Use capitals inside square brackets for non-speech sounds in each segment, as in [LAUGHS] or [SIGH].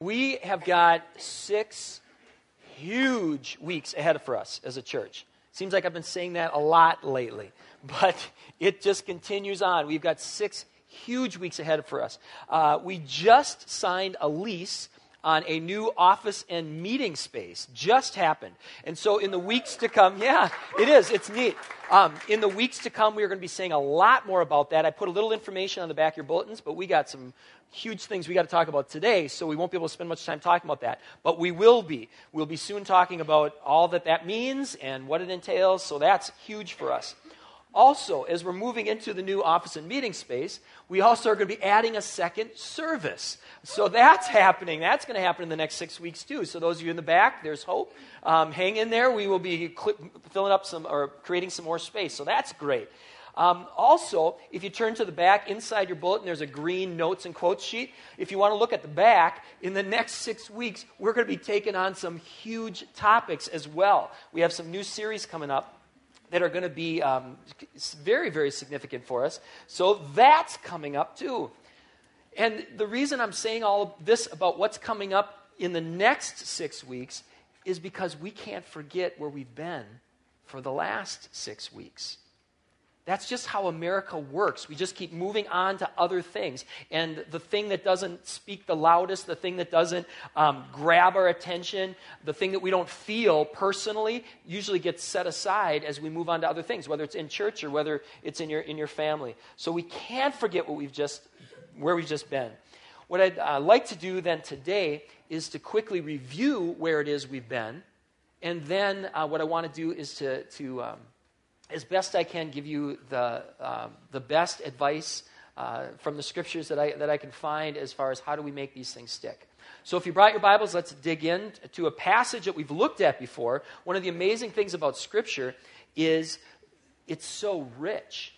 We have got six huge weeks ahead for us as a church. Seems like I've been saying that a lot lately, [LAUGHS] but it just continues on. We've got six huge weeks ahead for us. Uh, we just signed a lease on a new office and meeting space. Just happened. And so in the weeks to come, yeah, it is. It's neat. Um, in the weeks to come, we are going to be saying a lot more about that. I put a little information on the back of your bulletins, but we got some huge things we got to talk about today, so we won't be able to spend much time talking about that. But we will be. We'll be soon talking about all that that means and what it entails, so that's huge for us. Also, as we're moving into the new office and meeting space, we also are going to be adding a second service. So that's happening. That's going to happen in the next six weeks, too. So, those of you in the back, there's hope. Um, hang in there. We will be filling up some or creating some more space. So, that's great. Um, also, if you turn to the back, inside your bulletin, there's a green notes and quotes sheet. If you want to look at the back, in the next six weeks, we're going to be taking on some huge topics as well. We have some new series coming up that are going to be um, very, very significant for us. So that's coming up too. And the reason I'm saying all of this about what's coming up in the next six weeks is because we can't forget where we've been for the last six weeks. That's just how America works. We just keep moving on to other things. And the thing that doesn't speak the loudest, the thing that doesn't um, grab our attention, the thing that we don't feel personally, usually gets set aside as we move on to other things, whether it's in church or whether it's in your, in your family. So we can't forget what we've just, where we've just been. What I'd uh, like to do then today is to quickly review where it is we've been. And then uh, what I want to do is to, to um, as best I can, give you the, um, the best advice uh, from the scriptures that I, that I can find as far as how do we make these things stick. So, if you brought your Bibles, let's dig in to a passage that we've looked at before. One of the amazing things about Scripture is it's so rich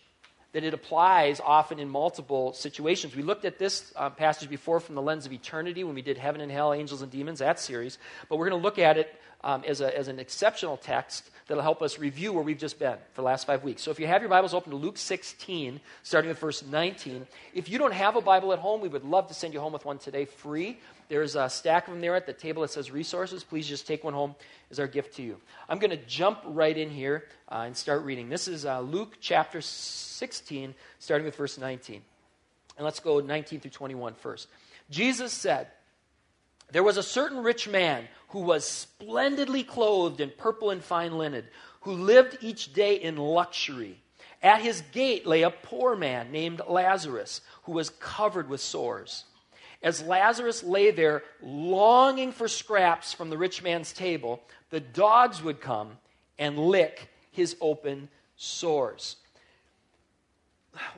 that it applies often in multiple situations. We looked at this uh, passage before from the lens of eternity when we did Heaven and Hell, Angels and Demons, that series. But we're going to look at it um, as, a, as an exceptional text that'll help us review where we've just been for the last five weeks. So if you have your Bibles open to Luke 16, starting with verse 19, if you don't have a Bible at home, we would love to send you home with one today free. There's a stack of them there at the table that says resources. Please just take one home as our gift to you. I'm going to jump right in here uh, and start reading. This is uh, Luke chapter 16, starting with verse 19. And let's go 19 through 21 first. Jesus said, There was a certain rich man who was splendidly clothed in purple and fine linen, who lived each day in luxury. At his gate lay a poor man named Lazarus, who was covered with sores. As Lazarus lay there, longing for scraps from the rich man's table, the dogs would come and lick his open sores.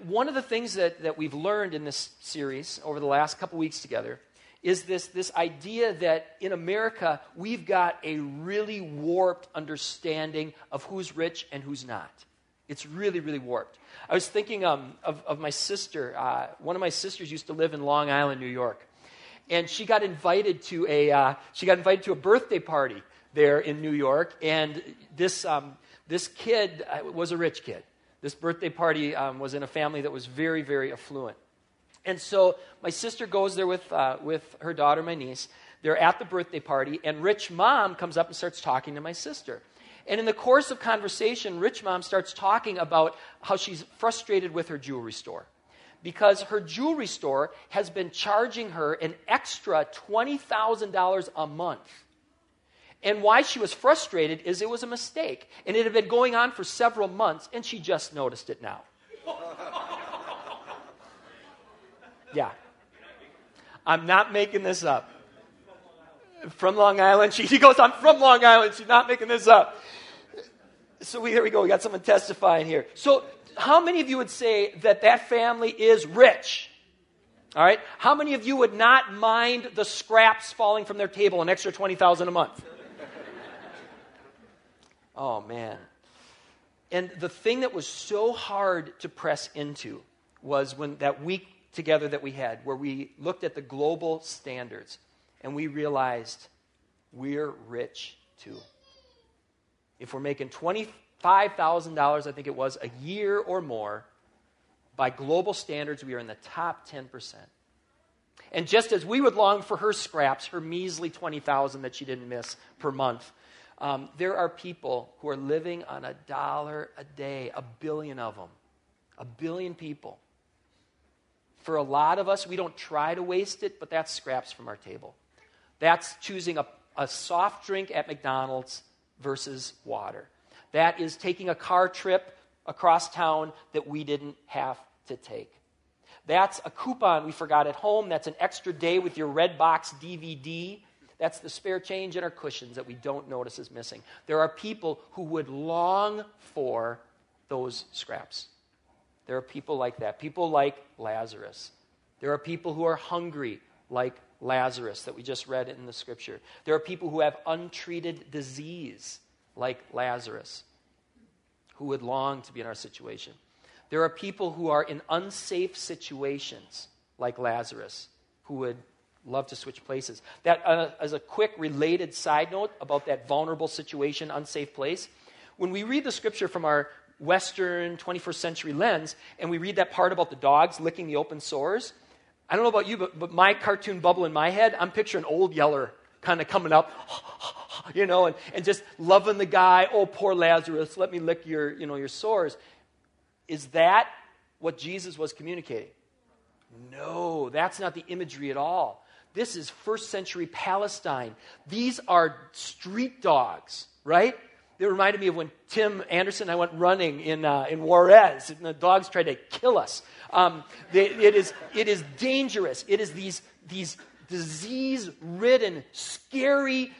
One of the things that, that we've learned in this series over the last couple weeks together is this, this idea that in America, we've got a really warped understanding of who's rich and who's not. It's really, really warped. I was thinking um, of, of my sister. Uh, one of my sisters used to live in Long Island, New York. And she got invited to a, uh, she got invited to a birthday party there in New York. And this, um, this kid uh, was a rich kid. This birthday party um, was in a family that was very, very affluent. And so my sister goes there with, uh, with her daughter, my niece. They're at the birthday party, and Rich Mom comes up and starts talking to my sister. And in the course of conversation, Rich Mom starts talking about how she's frustrated with her jewelry store because her jewelry store has been charging her an extra $20,000 a month. And why she was frustrated is it was a mistake. And it had been going on for several months, and she just noticed it now. [LAUGHS] Yeah. I'm not making this up. From Long Island. She, goes, I'm from Long Island. She's not making this up. So we, here we go. We got someone testifying here. So, how many of you would say that that family is rich? All right. How many of you would not mind the scraps falling from their table, an extra 20000 a month? oh, man. And the thing that was so hard to press into was when that week together that we had where we looked at the global standards and we realized we're rich too. If we're making $25,000, I think it was, a year or more, by global standards, we are in the top 10%. And just as we would long for her scraps, her measly 20,000 that she didn't miss per month, um, there are people who are living on a dollar a day, a billion of them, a billion people. For a lot of us, we don't try to waste it, but that's scraps from our table. That's choosing a, a soft drink at McDonald's versus water. That is taking a car trip across town that we didn't have to take. That's a coupon we forgot at home. That's an extra day with your Redbox DVD. That's the spare change in our cushions that we don't notice is missing. There are people who would long for those scraps. There are people like that. People like Lazarus. There are people who are hungry like Lazarus that we just read in the scripture. There are people who have untreated disease like Lazarus who would long to be in our situation. There are people who are in unsafe situations, like Lazarus, who would love to switch places. That, uh, as a quick related side note about that vulnerable situation, unsafe place, when we read the scripture from our Western 21st century lens and we read that part about the dogs licking the open sores, I don't know about you, but, but my cartoon bubble in my head, I'm picturing old Yeller kind of coming up, [LAUGHS] you know, and, and just loving the guy. Oh, poor Lazarus, let me lick your, you know, your sores. Is that what Jesus was communicating? No, that's not the imagery at all. This is first century Palestine. These are street dogs, right? They reminded me of when Tim Anderson and I went running in, uh, in Juarez, and the dogs tried to kill us. Um, they, it, is, it is dangerous. It is these, these disease ridden, scary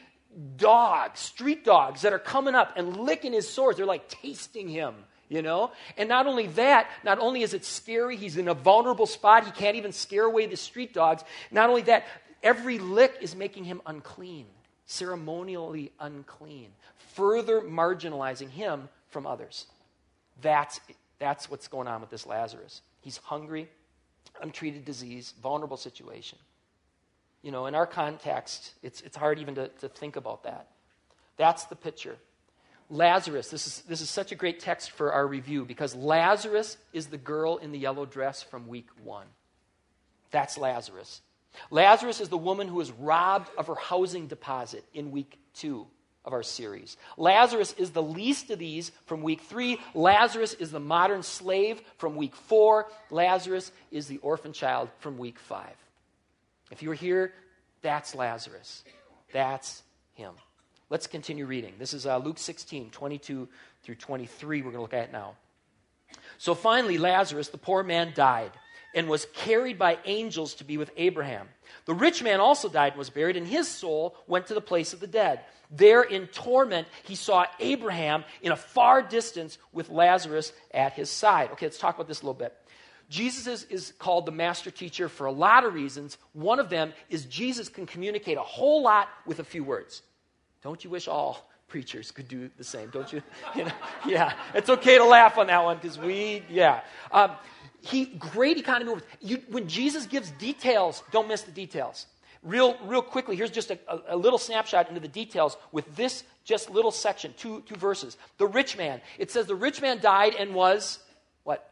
dogs, street dogs, that are coming up and licking his sores. They're like tasting him you know? And not only that, not only is it scary, he's in a vulnerable spot, he can't even scare away the street dogs. Not only that, every lick is making him unclean, ceremonially unclean, further marginalizing him from others. That's, that's what's going on with this Lazarus. He's hungry, untreated disease, vulnerable situation. You know, in our context, it's, it's hard even to, to think about that. That's the picture. Lazarus, this is, this is such a great text for our review because Lazarus is the girl in the yellow dress from week one. That's Lazarus. Lazarus is the woman who was robbed of her housing deposit in week two of our series. Lazarus is the least of these from week three. Lazarus is the modern slave from week four. Lazarus is the orphan child from week five. If you're here, that's Lazarus. That's him. Let's continue reading. This is uh, Luke 16, 22 through 23. We're going to look at now. So finally, Lazarus, the poor man, died and was carried by angels to be with Abraham. The rich man also died and was buried, and his soul went to the place of the dead. There in torment, he saw Abraham in a far distance with Lazarus at his side. Okay, let's talk about this a little bit. Jesus is, is, called the master teacher for a lot of reasons. One of them is Jesus can communicate a whole lot with a few words. Don't you wish all preachers could do the same? Don't you? [LAUGHS] you know, yeah, it's okay to laugh on that one because we, yeah. Um, he great economy. You, when Jesus gives details, don't miss the details. Real, real quickly, here's just a, a, little snapshot into the details with this just little section, two, two verses. The rich man. It says the rich man died and was what?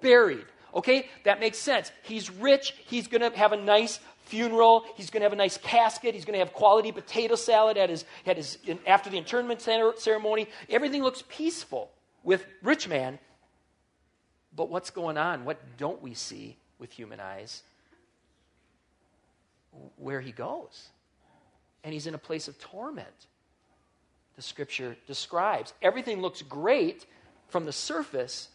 Buried. Okay, that makes sense. He's rich. He's going to have a nice funeral. He's going to have a nice casket. He's going to have quality potato salad at his, at his, after the internment ceremony. Everything looks peaceful with rich man. But what's going on? What don't we see with human eyes? Where he goes. And he's in a place of torment. The scripture describes. Everything looks great from the surface,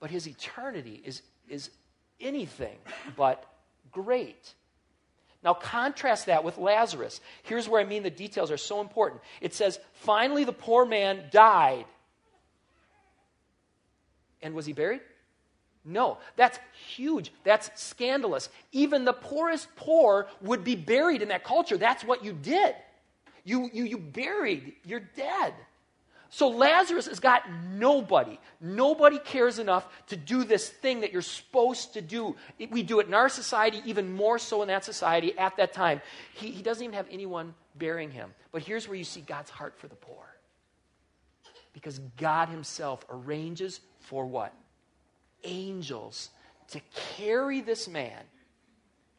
but his eternity is, is anything but great. Now, contrast that with Lazarus. Here's where I mean the details are so important. It says, Finally, the poor man died. And was he buried? No. That's huge. That's scandalous. Even the poorest poor would be buried in that culture. That's what you did. You, you, you buried your dead. So Lazarus has got nobody. Nobody cares enough to do this thing that you're supposed to do. We do it in our society, even more so in that society at that time. He, he doesn't even have anyone bearing him. But here's where you see God's heart for the poor. Because God Himself arranges for what? Angels to carry this man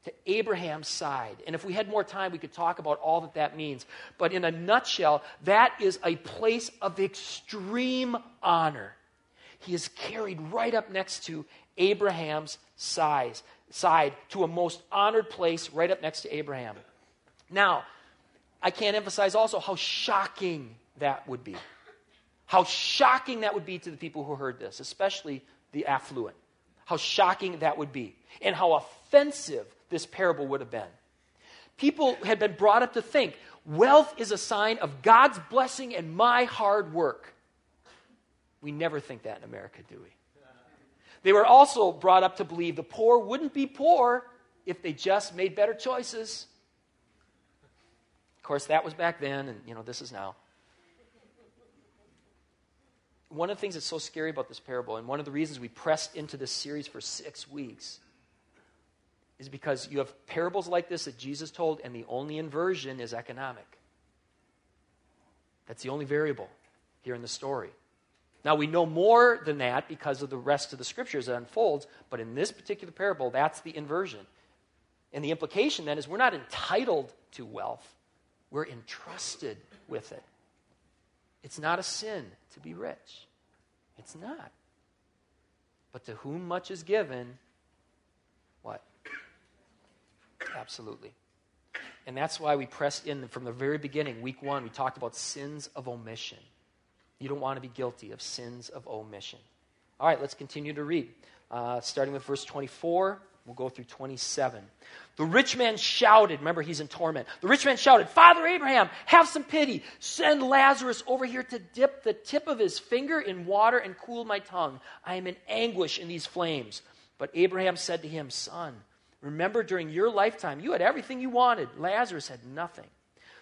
to Abraham's side. And if we had more time, we could talk about all that that means. But in a nutshell, that is a place of extreme honor. He is carried right up next to Abraham's size, side to a most honored place right up next to Abraham. Now, I can't emphasize also how shocking that would be. How shocking that would be to the people who heard this, especially the affluent. How shocking that would be. And how offensive this parable would have been. People had been brought up to think wealth is a sign of God's blessing and my hard work. We never think that in America, do we? They were also brought up to believe the poor wouldn't be poor if they just made better choices. Of course, that was back then, and you know, this is now. One of the things that's so scary about this parable, and one of the reasons we pressed into this series for six weeks, is because you have parables like this that Jesus told, and the only inversion is economic. That's the only variable here in the story. Now, we know more than that because of the rest of the scriptures that unfolds, but in this particular parable, that's the inversion. And the implication then is we're not entitled to wealth, we're entrusted with it. It's not a sin to be rich. It's not. But to whom much is given, what? Absolutely. And that's why we pressed in from the very beginning, week one, we talked about sins of omission. You don't want to be guilty of sins of omission. All right, let's continue to read. Uh, starting with verse 24, we'll go through 27. The rich man shouted, remember he's in torment. The rich man shouted, Father Abraham, have some pity. Send Lazarus over here to dip the tip of his finger in water and cool my tongue. I am in anguish in these flames. But Abraham said to him, Son, Remember, during your lifetime, you had everything you wanted. Lazarus had nothing.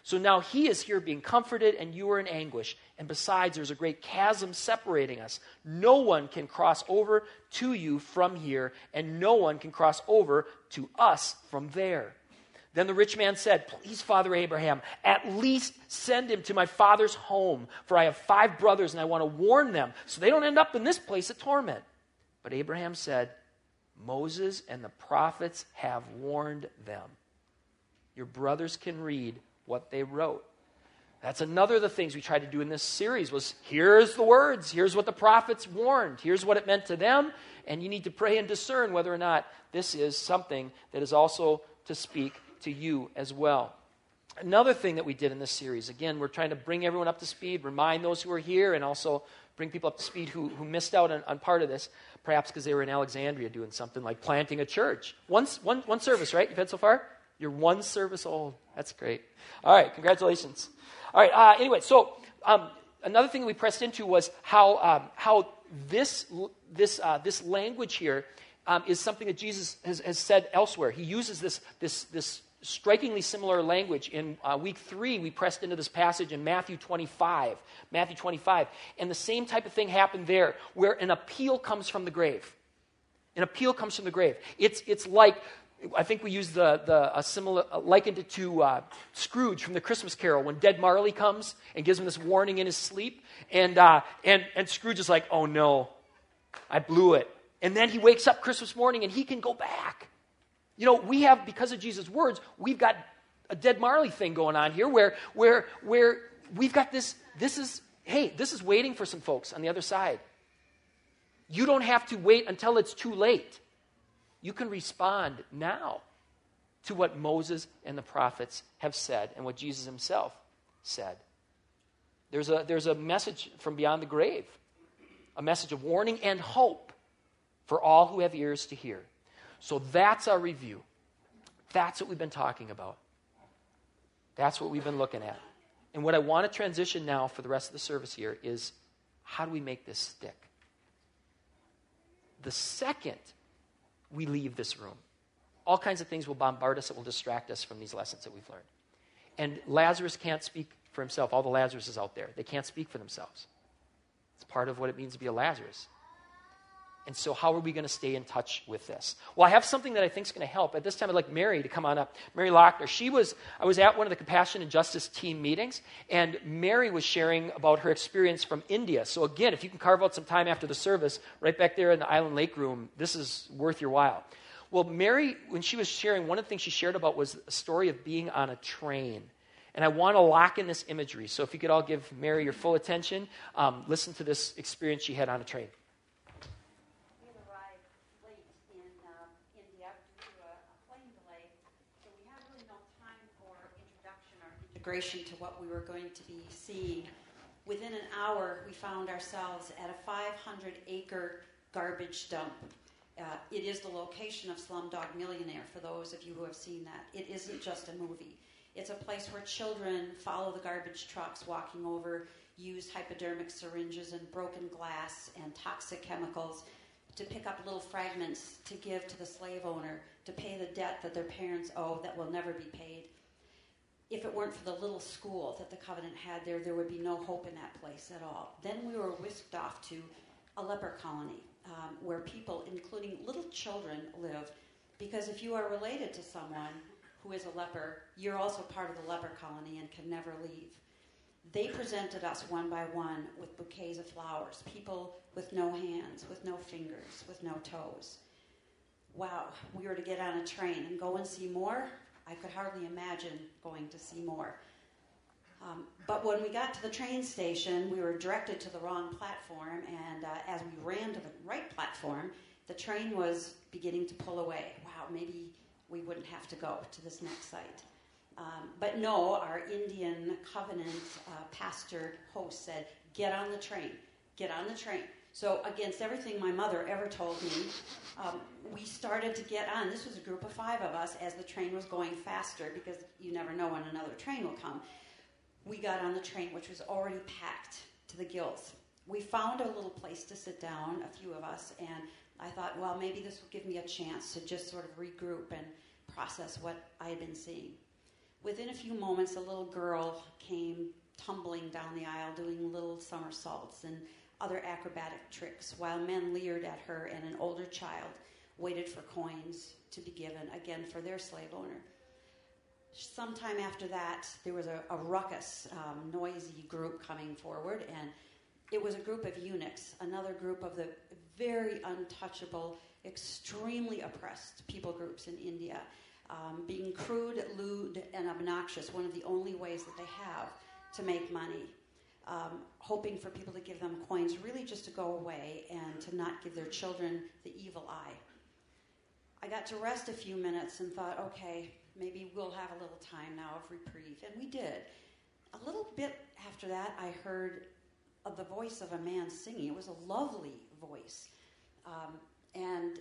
So now he is here being comforted, and you are in anguish. And besides, there's a great chasm separating us. No one can cross over to you from here, and no one can cross over to us from there. Then the rich man said, Please, Father Abraham, at least send him to my father's home, for I have five brothers, and I want to warn them so they don't end up in this place of torment. But Abraham said, Moses and the prophets have warned them. Your brothers can read what they wrote. That's another of the things we tried to do in this series was here's the words, here's what the prophets warned, here's what it meant to them, and you need to pray and discern whether or not this is something that is also to speak to you as well. Another thing that we did in this series, again, we're trying to bring everyone up to speed, remind those who are here, and also bring people up to speed who, who missed out on, on part of this perhaps because they were in Alexandria doing something like planting a church. One, one, one service, right? You've had so far? You're one service old. That's great. All right, congratulations. All right, uh, anyway, so um, another thing we pressed into was how, um, how this, this, uh, this language here um, is something that Jesus has, has, said elsewhere. He uses this, this, this strikingly similar language. In uh, week three, we pressed into this passage in Matthew 25. Matthew 25. And the same type of thing happened there, where an appeal comes from the grave. An appeal comes from the grave. It's, it's like, I think we use the, the a similar, likened it to uh, Scrooge from the Christmas Carol when Dead Marley comes and gives him this warning in his sleep. And, uh, and, and Scrooge is like, oh no, I blew it. And then he wakes up Christmas morning and he can go back. You know, we have, because of Jesus' words, we've got a Dead Marley thing going on here where, where, where we've got this, this is, hey, this is waiting for some folks on the other side. You don't have to wait until it's too late. You can respond now to what Moses and the prophets have said and what Jesus himself said. There's a, there's a message from beyond the grave, a message of warning and hope for all who have ears to hear. So that's our review. That's what we've been talking about. That's what we've been looking at. And what I want to transition now for the rest of the service here is how do we make this stick? The second we leave this room, all kinds of things will bombard us that will distract us from these lessons that we've learned. And Lazarus can't speak for himself. All the Lazaruses out there, they can't speak for themselves. It's part of what it means to be a Lazarus. And so, how are we going to stay in touch with this? Well, I have something that I think is going to help. At this time, I'd like Mary to come on up. Mary Lochner. She was, I was at one of the Compassion and Justice team meetings, and Mary was sharing about her experience from India. So, again, if you can carve out some time after the service, right back there in the Island Lake room, this is worth your while. Well, Mary, when she was sharing, one of the things she shared about was a story of being on a train. And I want to lock in this imagery. So if you could all give Mary your full attention, um, listen to this experience she had on a train. We had arrived late in uh, India due to a, a plane delay, so we had really no time for introduction or to what we were going to be seeing. Within an hour, we found ourselves at a 500 acre garbage dump. Uh, it is the location of Slumdog Millionaire, for those of you who have seen that. It isn't just a movie. It's a place where children follow the garbage trucks walking over, use hypodermic syringes and broken glass and toxic chemicals to pick up little fragments to give to the slave owner to pay the debt that their parents owe that will never be paid. If it weren't for the little school that the covenant had there, there would be no hope in that place at all. Then we were whisked off to a leper colony um, where people, including little children, live. Because if you are related to someone who is a leper, you're also part of the leper colony and can never leave. They presented us one by one with bouquets of flowers, people with no hands, with no fingers, with no toes. Wow, we were to get on a train and go and see more. I could hardly imagine going to see more. Um, but when we got to the train station, we were directed to the wrong platform, and uh, as we ran to the right platform, the train was beginning to pull away. Wow, maybe we wouldn't have to go to this next site. Um, but no, our Indian covenant uh, pastor host said, Get on the train, get on the train. So, against everything my mother ever told me, um, we started to get on. This was a group of five of us as the train was going faster because you never know when another train will come we got on the train, which was already packed to the gills. We found a little place to sit down, a few of us, and I thought, well, maybe this will give me a chance to just sort of regroup and process what I had been seeing. Within a few moments, a little girl came tumbling down the aisle, doing little somersaults and other acrobatic tricks, while men leered at her, and an older child waited for coins to be given, again for their slave owner sometime after that, there was a, a ruckus, um, noisy group coming forward, and it was a group of eunuchs, another group of the very untouchable, extremely oppressed people groups in India, um, being crude, lewd, and obnoxious, one of the only ways that they have to make money. Um, hoping for people to give them coins, really just to go away and to not give their children the evil eye. I got to rest a few minutes and thought, okay, maybe we'll have a little time now of reprieve. And we did. A little bit after that, I heard the voice of a man singing. It was a lovely voice. Um, and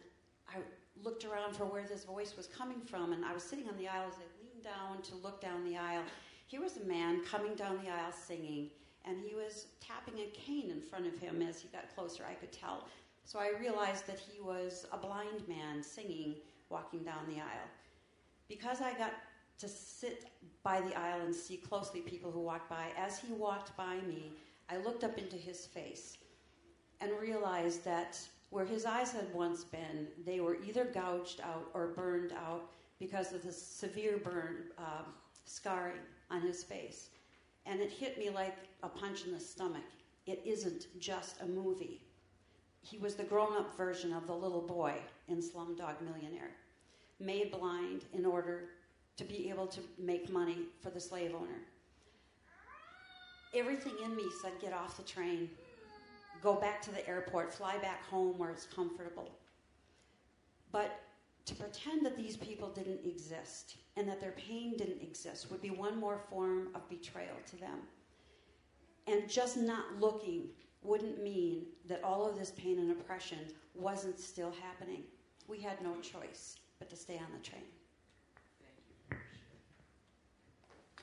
I looked around for where this voice was coming from, and I was sitting on the aisle as I leaned down to look down the aisle. Here was a man coming down the aisle singing, and he was tapping a cane in front of him as he got closer, I could tell. So I realized that he was a blind man singing, walking down the aisle because I got to sit by the aisle and see closely people who walked by, as he walked by me, I looked up into his face and realized that where his eyes had once been, they were either gouged out or burned out because of the severe burn um, scarring on his face. And it hit me like a punch in the stomach. It isn't just a movie. He was the grown up version of the little boy in Slumdog Millionaire made blind in order to be able to make money for the slave owner. Everything in me said, get off the train, go back to the airport, fly back home where it's comfortable. But to pretend that these people didn't exist and that their pain didn't exist would be one more form of betrayal to them. And just not looking wouldn't mean that all of this pain and oppression wasn't still happening. We had no choice but to stay on the train. Thank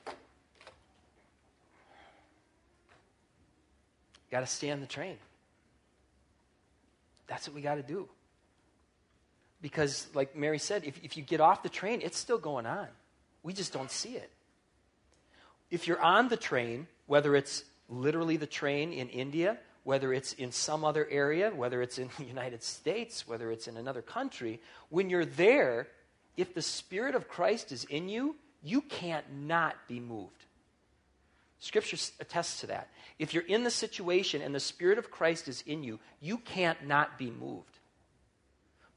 you. Got to stay on the train. That's what we got to do. Because, like Mary said, if, if you get off the train, it's still going on. We just don't see it. If you're on the train, whether it's literally the train in India whether it's in some other area, whether it's in [LAUGHS] the United States, whether it's in another country, when you're there, if the Spirit of Christ is in you, you can't not be moved. Scripture attests to that. If you're in the situation and the Spirit of Christ is in you, you can't not be moved.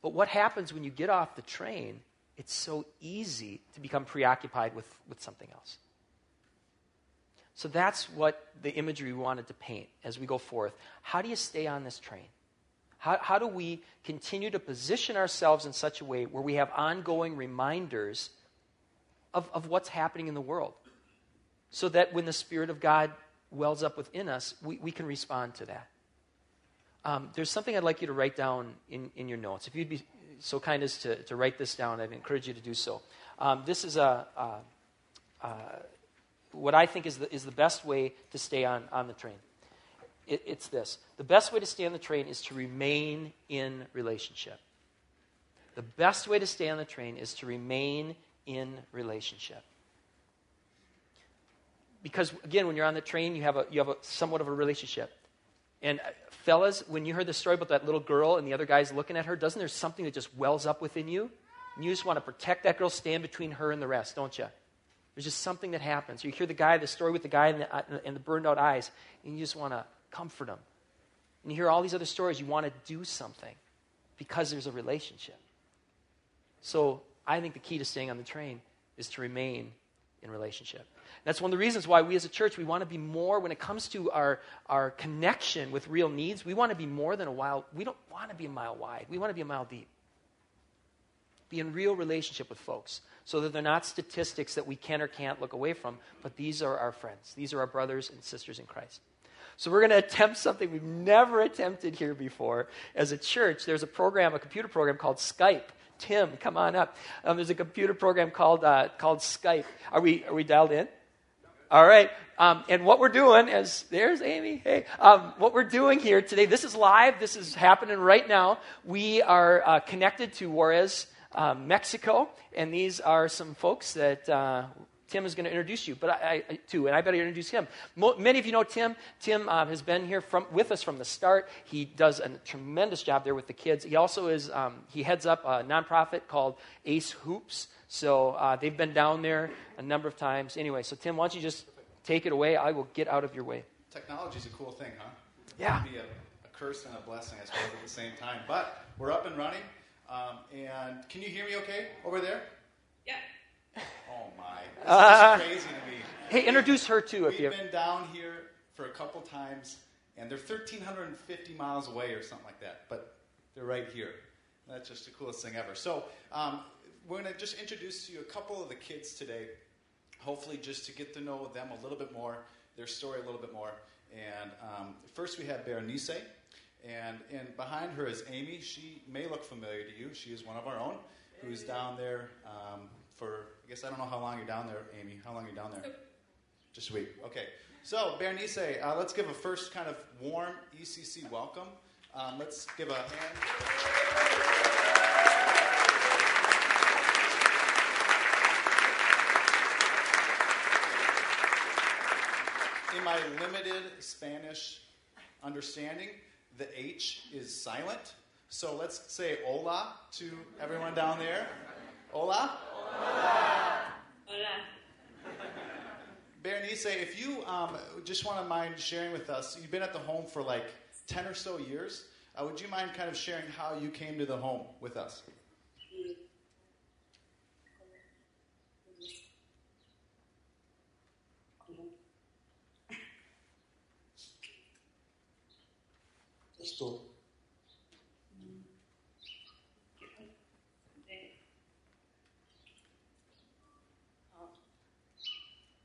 But what happens when you get off the train? It's so easy to become preoccupied with, with something else. So that's what the imagery we wanted to paint as we go forth. How do you stay on this train? How, how do we continue to position ourselves in such a way where we have ongoing reminders of, of what's happening in the world? So that when the Spirit of God wells up within us, we, we can respond to that. Um, there's something I'd like you to write down in, in your notes. If you'd be so kind as to, to write this down, I'd encourage you to do so. Um, this is a, a, a, what I think is the, is the best way to stay on, on the train. It, it's this the best way to stay on the train is to remain in relationship. The best way to stay on the train is to remain in relationship. Because, again, when you're on the train, you have, a, you have a, somewhat of a relationship. And, uh, fellas, when you heard the story about that little girl and the other guys looking at her, doesn't there something that just wells up within you? And you just want to protect that girl, stand between her and the rest, don't you? There's just something that happens. You hear the guy, the story with the guy and the, uh, and the burned out eyes, and you just want to comfort him. And you hear all these other stories, you want to do something because there's a relationship. So I think the key to staying on the train is to remain in relationship. That's one of the reasons why we as a church, we want to be more, when it comes to our, our connection with real needs, we want to be more than a mile. We don't want to be a mile wide. We want to be a mile deep. Be in real relationship with folks so that they're not statistics that we can or can't look away from, but these are our friends. These are our brothers and sisters in Christ. So we're going to attempt something we've never attempted here before. As a church, there's a program, a computer program called Skype. Tim, come on up. Um, there's a computer program called, uh, called Skype. Are we, are we dialed in? All right. Um, and what we're doing is, there's Amy. Hey. Um, what we're doing here today, this is live. This is happening right now. We are uh, connected to Juarez, uh, Mexico. And these are some folks that uh, Tim is going to introduce you, but I, I, too, and I better introduce him. Mo- many of you know Tim. Tim um, has been here from, with us from the start. He does a tremendous job there with the kids. He also is um, he heads up a nonprofit called Ace Hoops. So uh, they've been down there a number of times. Anyway, so Tim, why don't you just take it away? I will get out of your way. Technology is a cool thing, huh? Yeah. It can be a, a curse and a blessing, I suppose, at the same time. But we're up and running. Um, and can you hear me okay over there? Yeah. [LAUGHS] Oh my, [LAUGHS] this Uh, is crazy to me. Hey, introduce her too if We've you. been down here for a couple times, and they're 1,350 miles away or something like that, but they're right here. That's just the coolest thing ever. So um, we're going to just introduce to you a couple of the kids today, hopefully just to get to know them a little bit more, their story a little bit more. And um, first we have Berenice, and, and behind her is Amy. She may look familiar to you. She is one of our own who's down there um, for, I guess I don't know how long you're down there, Amy. How long are you down there? Just a week. Okay. So, Berenice, uh, let's give a first kind of warm ECC welcome. Um, let's give a hand. In my limited Spanish understanding, the H is silent. So let's say hola to everyone down there. Hola. Hola. Berenice, if you um, just want to mind sharing with us, you've been at the home for like 10 or so years. Uh, would you mind kind of sharing how you came to the home with us? Esto,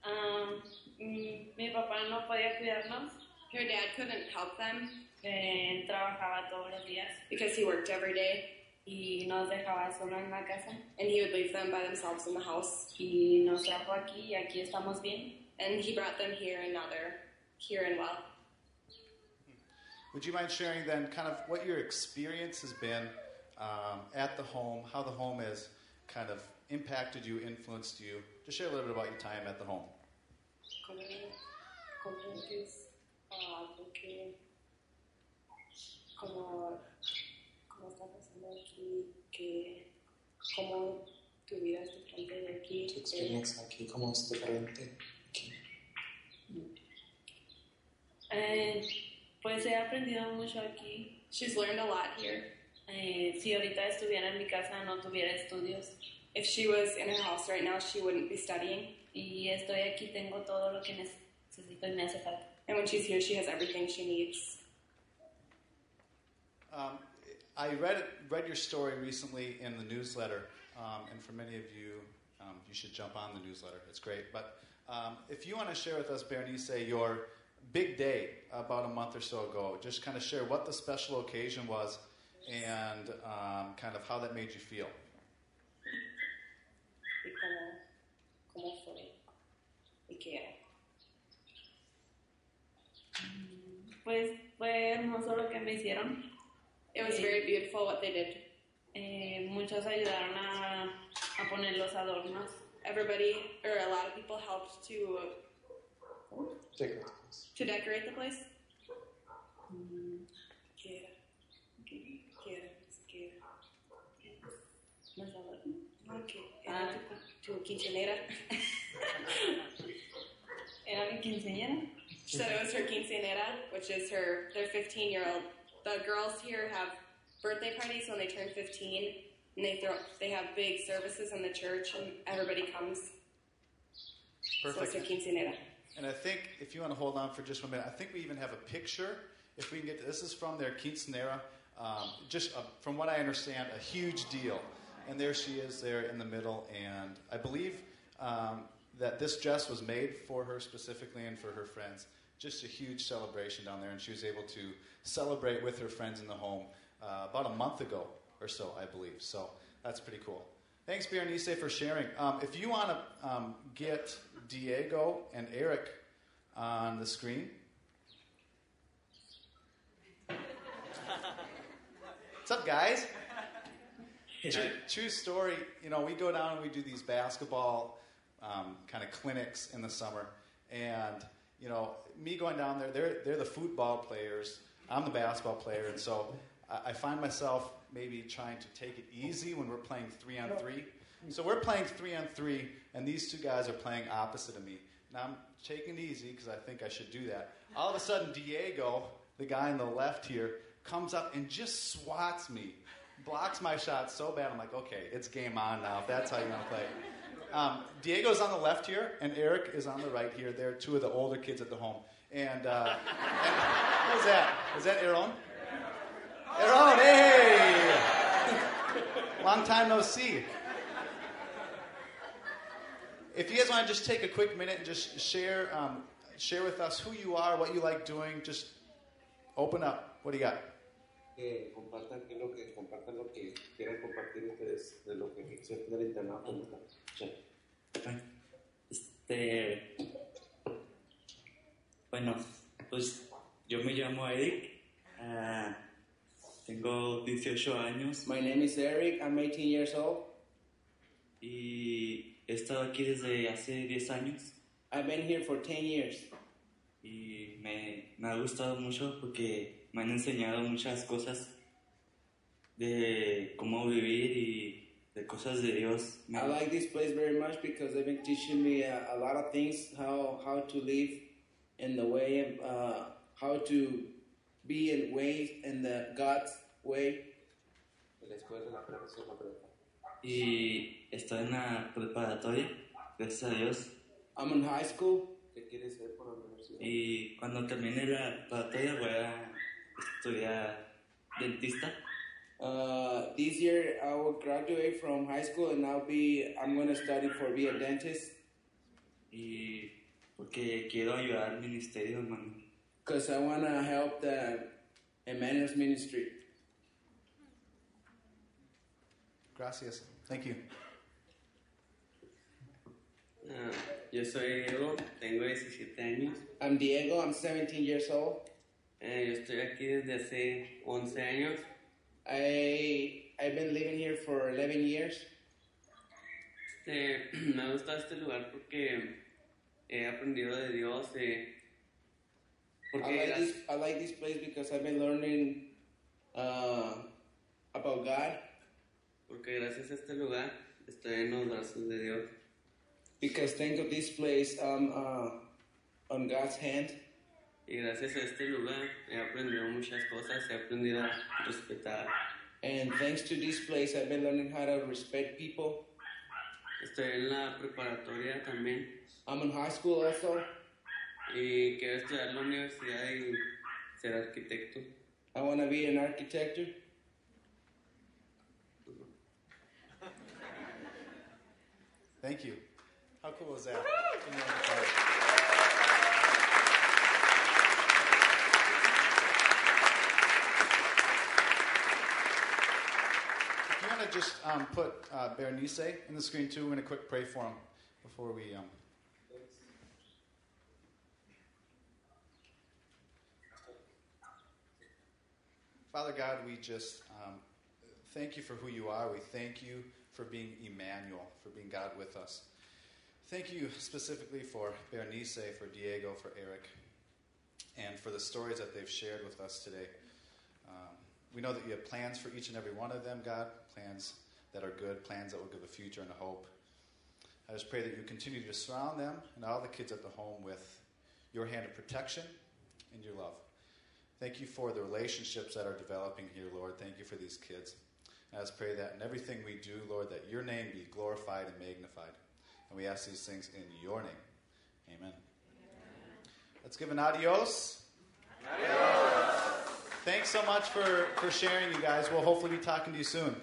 Um, mm, mi papá no podía cuidarnos. Her dad couldn't help them Él trabajaba todos los días because he worked every day y nos dejaba solo en la casa. and he would leave them by themselves in the house. Y nos trajo aquí y aquí estamos bien. And he brought them here and now they're here and well. Would you mind sharing then kind of what your experience has been um, at the home, how the home has kind of impacted you, influenced you? Just share a little bit about your time at the home. ¿Cómo, cómo es ah, porque cómo, cómo está pasando aquí, que cómo tu vida es diferente de aquí? tu experiencia aquí, cómo es diferente aquí. Eh, pues he aprendido mucho aquí. She's learned a lot here. Eh, si ahorita estuviera en mi casa no tuviera estudios If she was in her house right now, she wouldn't be studying. y estoy aquí, tengo todo lo que necesito y me hace falta. And when she's here, she has everything she needs. Um, I read read your story recently in the newsletter, um, and for many of you, um, you should jump on the newsletter. It's great. But um, if you want to share with us, Bernice, your big day about a month or so ago, just kind of share what the special occasion was and um, kind of how that made you feel. Y cómo, cómo fue. Y qué era. Pues fue hermoso lo que me hicieron. It was very beautiful what they did. Eh, muchos ayudaron a, a poner los adornos. Everybody, or a lot of people, helped to it, please. to decorate the place. ¿Qué era? ¿Qué era? ¿Qué era? Los adornos. No, era tu, tu quinceañera. [LAUGHS] Era mi quinceañera. Said it was her quinceañera, which is her their 15 year old. The girls here have birthday parties when they turn 15, and they throw they have big services in the church, and everybody comes. So it's her Perfect. And I think if you want to hold on for just one minute, I think we even have a picture. If we can get this is from their quinceanera. Um, just uh, from what I understand, a huge deal. And there she is, there in the middle. And I believe um, that this dress was made for her specifically and for her friends. Just a huge celebration down there, and she was able to celebrate with her friends in the home uh, about a month ago or so, I believe. So that's pretty cool. Thanks, Berenice, for sharing. Um, if you want to um, get Diego and Eric on the screen. [LAUGHS] What's up, guys? True, true story. You know, we go down and we do these basketball um, kind of clinics in the summer, and you know, me going down there, they're they're the football players. I'm the basketball player, and so I, I find myself maybe trying to take it easy when we're playing three on three. So we're playing three on three, and these two guys are playing opposite of me. Now I'm taking it easy because I think I should do that. All of a sudden, Diego, the guy on the left here, comes up and just swats me, blocks my shot so bad. I'm like, okay, it's game on now. If that's how you want to play. Um, Diego's on the left here, and Eric is on the right here. They're two of the older kids at the home. And, uh, and who's that? Is that Aaron? Aaron, hey! Long time no see. If you guys want to just take a quick minute and just share, um, share with us who you are, what you like doing, just open up. What do you got? Que compartan que lo que compartan lo que quieran compartir ustedes de lo que hicieron del internado. Sí. Este, bueno, pues yo me llamo Eric, ah, tengo 18 años My name is Eric. I'm 18 years old. y he estado aquí desde hace 10 años I've been here for 10 years. y me, me ha gustado mucho porque me han enseñado muchas cosas de cómo vivir y de cosas de Dios. Me- I like this place very much because they've been teaching me a, a lot of things how how to live in the way of uh, how to be in ways in the God's way. Y estoy en la preparatoria, gracias a Dios. I'm in high school. ¿Qué quieres ser por la universidad? Y cuando termine la preparatoria voy a estudiar dentista. Uh, this year I will graduate from high school and I'll be I'm going to study for be a dentist Y porque quiero ayudar al ministerio, hermano. because I want to help the Emmanuel's ministry. Gracias. Thank you. Ah, yo soy Diego, tengo 17 años. I'm Diego. I'm 17 years old. Eh, yo estoy aquí desde hace 11 años. I I've been living here for 11 years. Este, [CLEARS THROAT] me gusta este lugar porque he aprendido de Dios. eh, I porque, like gra- this. I like this place because I've been learning uh, about God. porque gracias a este lugar estoy en los brazos de Dios. Because thanks to this place, I'm uh, on God's hand. Y gracias a este lugar he aprendido muchas cosas. He aprendido a respetar And thanks to this place, I've been learning how to respect people. Estoy en la preparatoria también I'm in high school also. y quiero estudiar en la universidad y ser arquitecto. I want to be an architect. Thank you. How cool is that? You want to just um, put uh, Berenice in the screen too, we're going to quick pray for him before we. Um... Father God, we just um, thank you for who you are. We thank you for being Emmanuel, for being God with us. Thank you specifically for Berenice, for Diego, for Eric, and for the stories that they've shared with us today. We know that you have plans for each and every one of them, God, plans that are good, plans that will give a future and a hope. I just pray that you continue to surround them and all the kids at the home with your hand of protection and your love. Thank you for the relationships that are developing here, Lord. Thank you for these kids. And I just pray that in everything we do, Lord, that your name be glorified and magnified. And we ask these things in your name. Amen. Let's give an adios. Adios. Thanks so much for, for sharing, you guys. We'll hopefully be talking to you soon.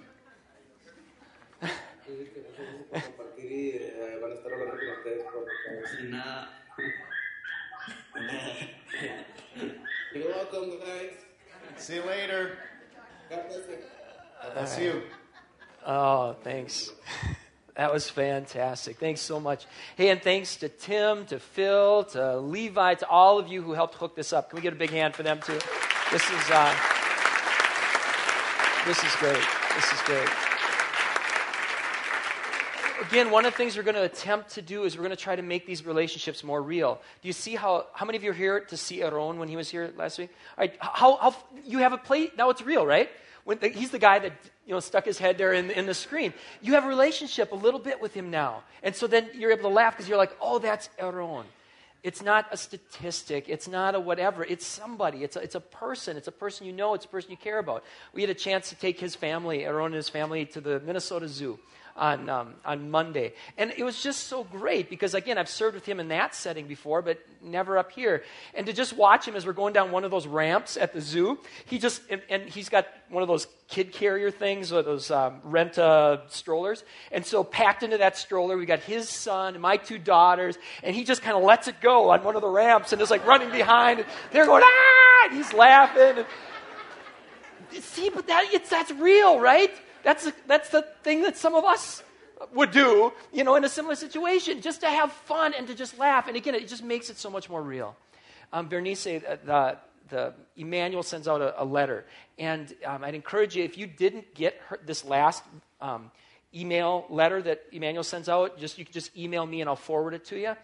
Dice que muchas [LAUGHS] gracias por compartir y van a estar hablando con ustedes por Sin nada. You're welcome, guys. See you later. God bless you. God bless you. Oh, thanks. [LAUGHS] That was fantastic. Thanks so much. Hey, and thanks to Tim, to Phil, to Levi, to all of you who helped hook this up. Can we get a big hand for them too? This is uh, this is great. This is great. Again, one of the things we're going to attempt to do is we're going to try to make these relationships more real. Do you see how, how many of you are here to see Aaron when he was here last week? All right, how, how, you have a plate, now it's real, right? When the, he's the guy that you know, stuck his head there in, in the screen. You have a relationship a little bit with him now. And so then you're able to laugh because you're like, oh, that's Aaron. It's not a statistic. It's not a whatever. It's somebody. It's a, it's a person. It's a person you know. It's a person you care about. We had a chance to take his family, Aaron and his family, to the Minnesota Zoo on, um, on Monday. And it was just so great because, again, I've served with him in that setting before, but never up here. And to just watch him as we're going down one of those ramps at the zoo, he just, and, and he's got one of those kid carrier things, or those um, rent strollers. And so, packed into that stroller, we got his son and my two daughters, and he just kind of lets it go on one of the ramps and is like running behind. And they're going, ah! And he's laughing. And, see, but that, it's, that's real, right? That's, that's the thing that some of us would do, you know, in a similar situation, just to have fun and to just laugh. And again, it just makes it so much more real. Um, Bernice, uh, the, the Emmanuel sends out a, a letter. And um, I'd encourage you, if you didn't get her, this last um, email letter that Emmanuel sends out, just you can just email me and I'll forward it to you.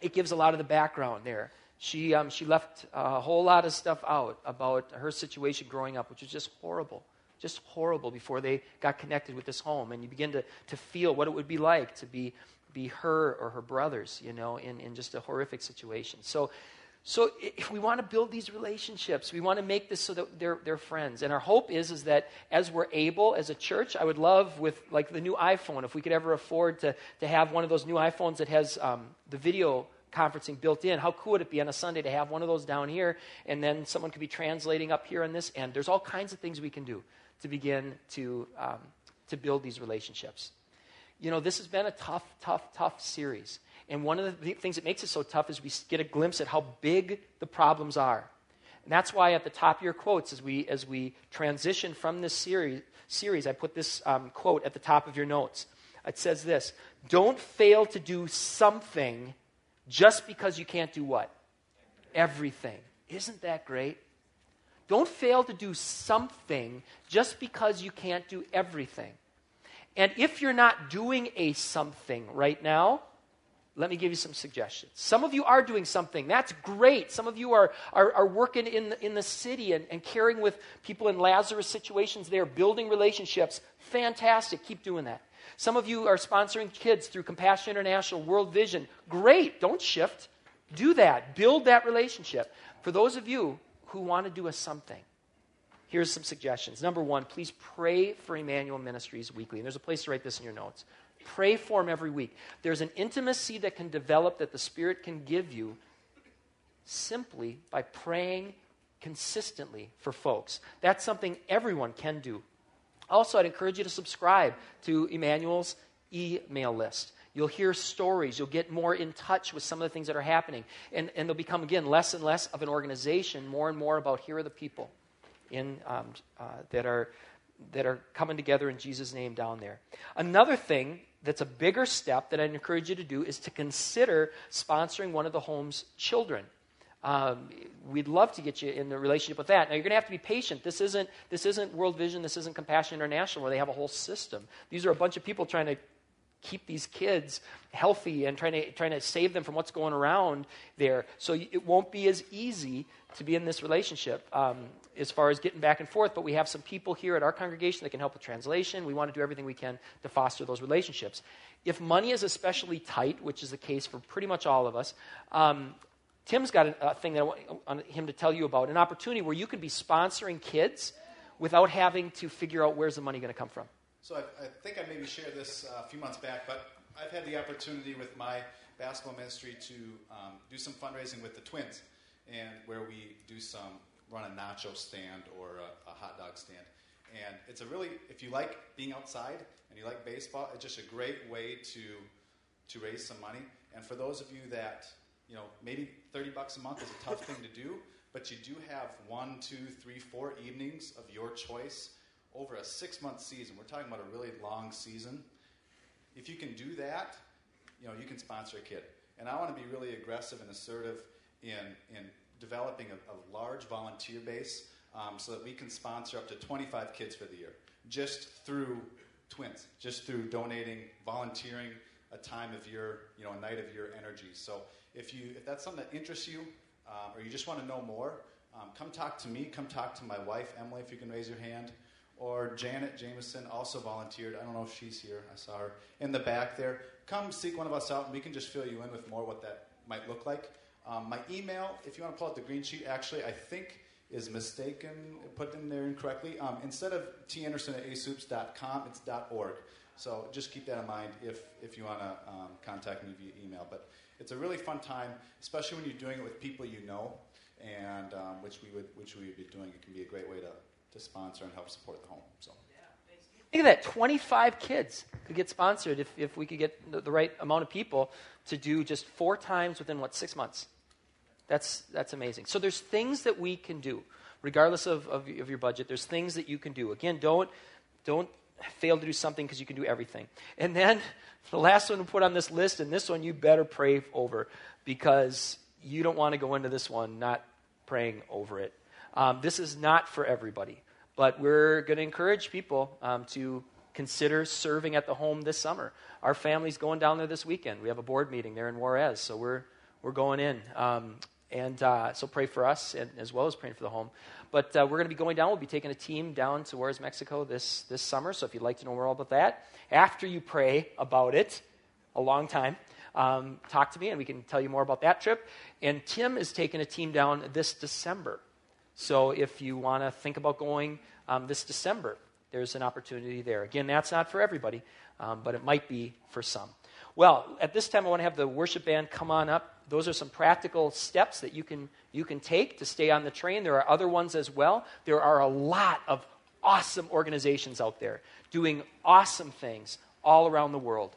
It gives a lot of the background there. She, um, she left a whole lot of stuff out about her situation growing up, which was just horrible just horrible before they got connected with this home. And you begin to, to feel what it would be like to be, be her or her brothers, you know, in, in just a horrific situation. So, so if we want to build these relationships, we want to make this so that they're, they're friends. And our hope is, is that as we're able as a church, I would love with like the new iPhone, if we could ever afford to, to have one of those new iPhones that has um, the video conferencing built in. How cool would it be on a Sunday to have one of those down here and then someone could be translating up here on this end? There's all kinds of things we can do to begin to, um, to build these relationships. You know, this has been a tough, tough, tough series. And one of the things that makes it so tough is we get a glimpse at how big the problems are. And that's why at the top of your quotes, as we, as we transition from this series, series I put this um, quote at the top of your notes. It says this Don't fail to do something just because you can't do what? Everything. Isn't that great? Don't fail to do something just because you can't do everything. And if you're not doing a something right now, let me give you some suggestions. Some of you are doing something. That's great. Some of you are, are, are working in the, in the city and, and caring with people in Lazarus situations there, building relationships. Fantastic. Keep doing that. Some of you are sponsoring kids through Compassion International, World Vision. Great. Don't shift. Do that. Build that relationship. For those of you who want to do a something. here's some suggestions. Number one, please pray for Emmanuel Ministries weekly. And there's a place to write this in your notes. Pray for them every week. There's an intimacy that can develop that the Spirit can give you simply by praying consistently for folks. That's something everyone can do. Also, I'd encourage you to subscribe to Emmanuel's email list. You'll hear stories. You'll get more in touch with some of the things that are happening. And, and they'll become, again, less and less of an organization, more and more about here are the people in, um, uh, that, are, that are coming together in Jesus' name down there. Another thing that's a bigger step that I'd encourage you to do is to consider sponsoring one of the home's children. Um, we'd love to get you in the relationship with that. Now you're going to have to be patient. This isn't this isn't World Vision. This isn't Compassion International, where they have a whole system. These are a bunch of people trying to keep these kids healthy and trying to trying to save them from what's going around there. So it won't be as easy to be in this relationship um, as far as getting back and forth. But we have some people here at our congregation that can help with translation. We want to do everything we can to foster those relationships. If money is especially tight, which is the case for pretty much all of us, um, Tim's got a, thing that I want him to tell you about an opportunity where you could be sponsoring kids without having to figure out where's the money going to come from. So I, I, think I maybe shared this uh, a few months back, but I've had the opportunity with my basketball ministry to um, do some fundraising with the Twins, and where we do some run a nacho stand or a, a hot dog stand. And it's a really, if you like being outside and you like baseball, it's just a great way to to raise some money. And for those of you that you know, maybe 30 bucks a month is a tough thing to do, but you do have one, two, three, four evenings of your choice over a six month season. We're talking about a really long season. If you can do that, you know, you can sponsor a kid. And I want to be really aggressive and assertive in, in developing a, a large volunteer base um, so that we can sponsor up to 25 kids for the year just through twins, just through donating, volunteering a time of your, you know, a night of your energy. So if, you, if that's something that interests you um, or you just want to know more, um, come talk to me. Come talk to my wife, Emily, if you can raise your hand. Or Janet Jameson also volunteered. I don't know if she's here. I saw her in the back there. Come seek one of us out, and we can just fill you in with more what that might look like. Um, my email, if you want to pull out the green sheet, actually, I think is mistaken, put in there incorrectly. Um, instead of tanderson at asoups.com, it's .org. So just keep that in mind if, if you want to um, contact me via email. But it's a really fun time, especially when you're doing it with people you know, and um, which we would which we would be doing. It can be a great way to, to sponsor and help support the home. So. Think of that 25 kids could get sponsored if, if we could get the, right amount of people to do just four times within, what, six months? That's, that's amazing. So there's things that we can do, regardless of, of, of your budget. There's things that you can do. Again, don't, don't fail to do something because you can do everything. And then [LAUGHS] the last one to put on this list, and this one you better pray over because you don't want to go into this one not praying over it. Um, this is not for everybody, but we're going to encourage people um, to consider serving at the home this summer. Our family's going down there this weekend. We have a board meeting there in Juarez, so we're, we're going in. Um, and uh, so pray for us and, as well as praying for the home. But uh, we're going to be going down. We'll be taking a team down to Juarez, Mexico this, this summer. So if you'd like to know more about that, after you pray about it, a long time, um, talk to me and we can tell you more about that trip. And Tim is taking a team down this December. So if you want to think about going um, this December, there's an opportunity there. Again, that's not for everybody, um, but it might be for some. Well, at this time, I want to have the worship band come on up. Those are some practical steps that you can, you can take to stay on the train. There are other ones as well. There are a lot of awesome organizations out there doing awesome things all around the world.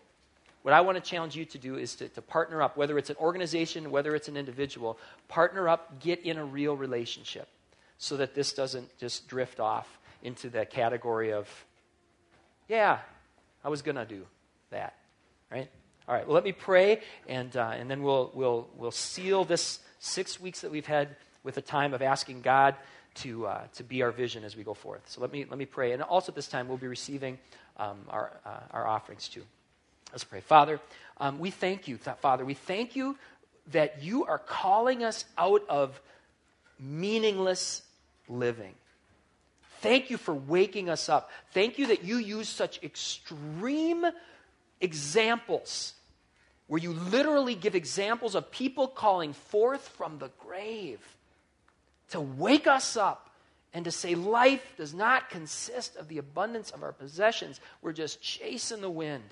What I want to challenge you to do is to, to partner up, whether it's an organization, whether it's an individual, partner up, get in a real relationship so that this doesn't just drift off into the category of, yeah, I was going to do that, right? All right, well, let me pray, and, uh, and then we'll, we'll, we'll seal this six weeks that we've had with a time of asking God to, uh, to be our vision as we go forth. So let me, let me pray. And also this time, we'll be receiving um, our, uh, our offerings too. Let's pray. Father, um, we thank you, Father. We thank you that you are calling us out of meaningless living. Thank you for waking us up. Thank you that you use such extreme examples where you literally give examples of people calling forth from the grave to wake us up and to say life does not consist of the abundance of our possessions. We're just chasing the wind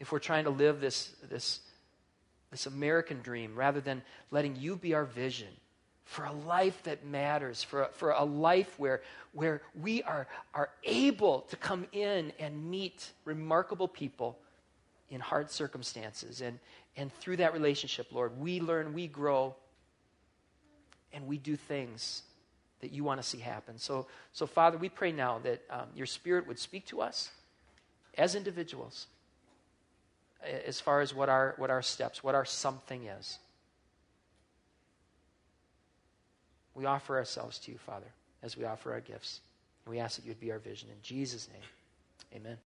if we're trying to live this, this, this American dream rather than letting you be our vision for a life that matters, for a, for a life where, where we are, are able to come in and meet remarkable people in hard circumstances. And, and through that relationship, Lord, we learn, we grow, and we do things that you want to see happen. So, so Father, we pray now that um, your Spirit would speak to us as individuals as far as what our, what our steps, what our something is. We offer ourselves to you, Father, as we offer our gifts. We ask that you would be our vision. In Jesus' name, amen.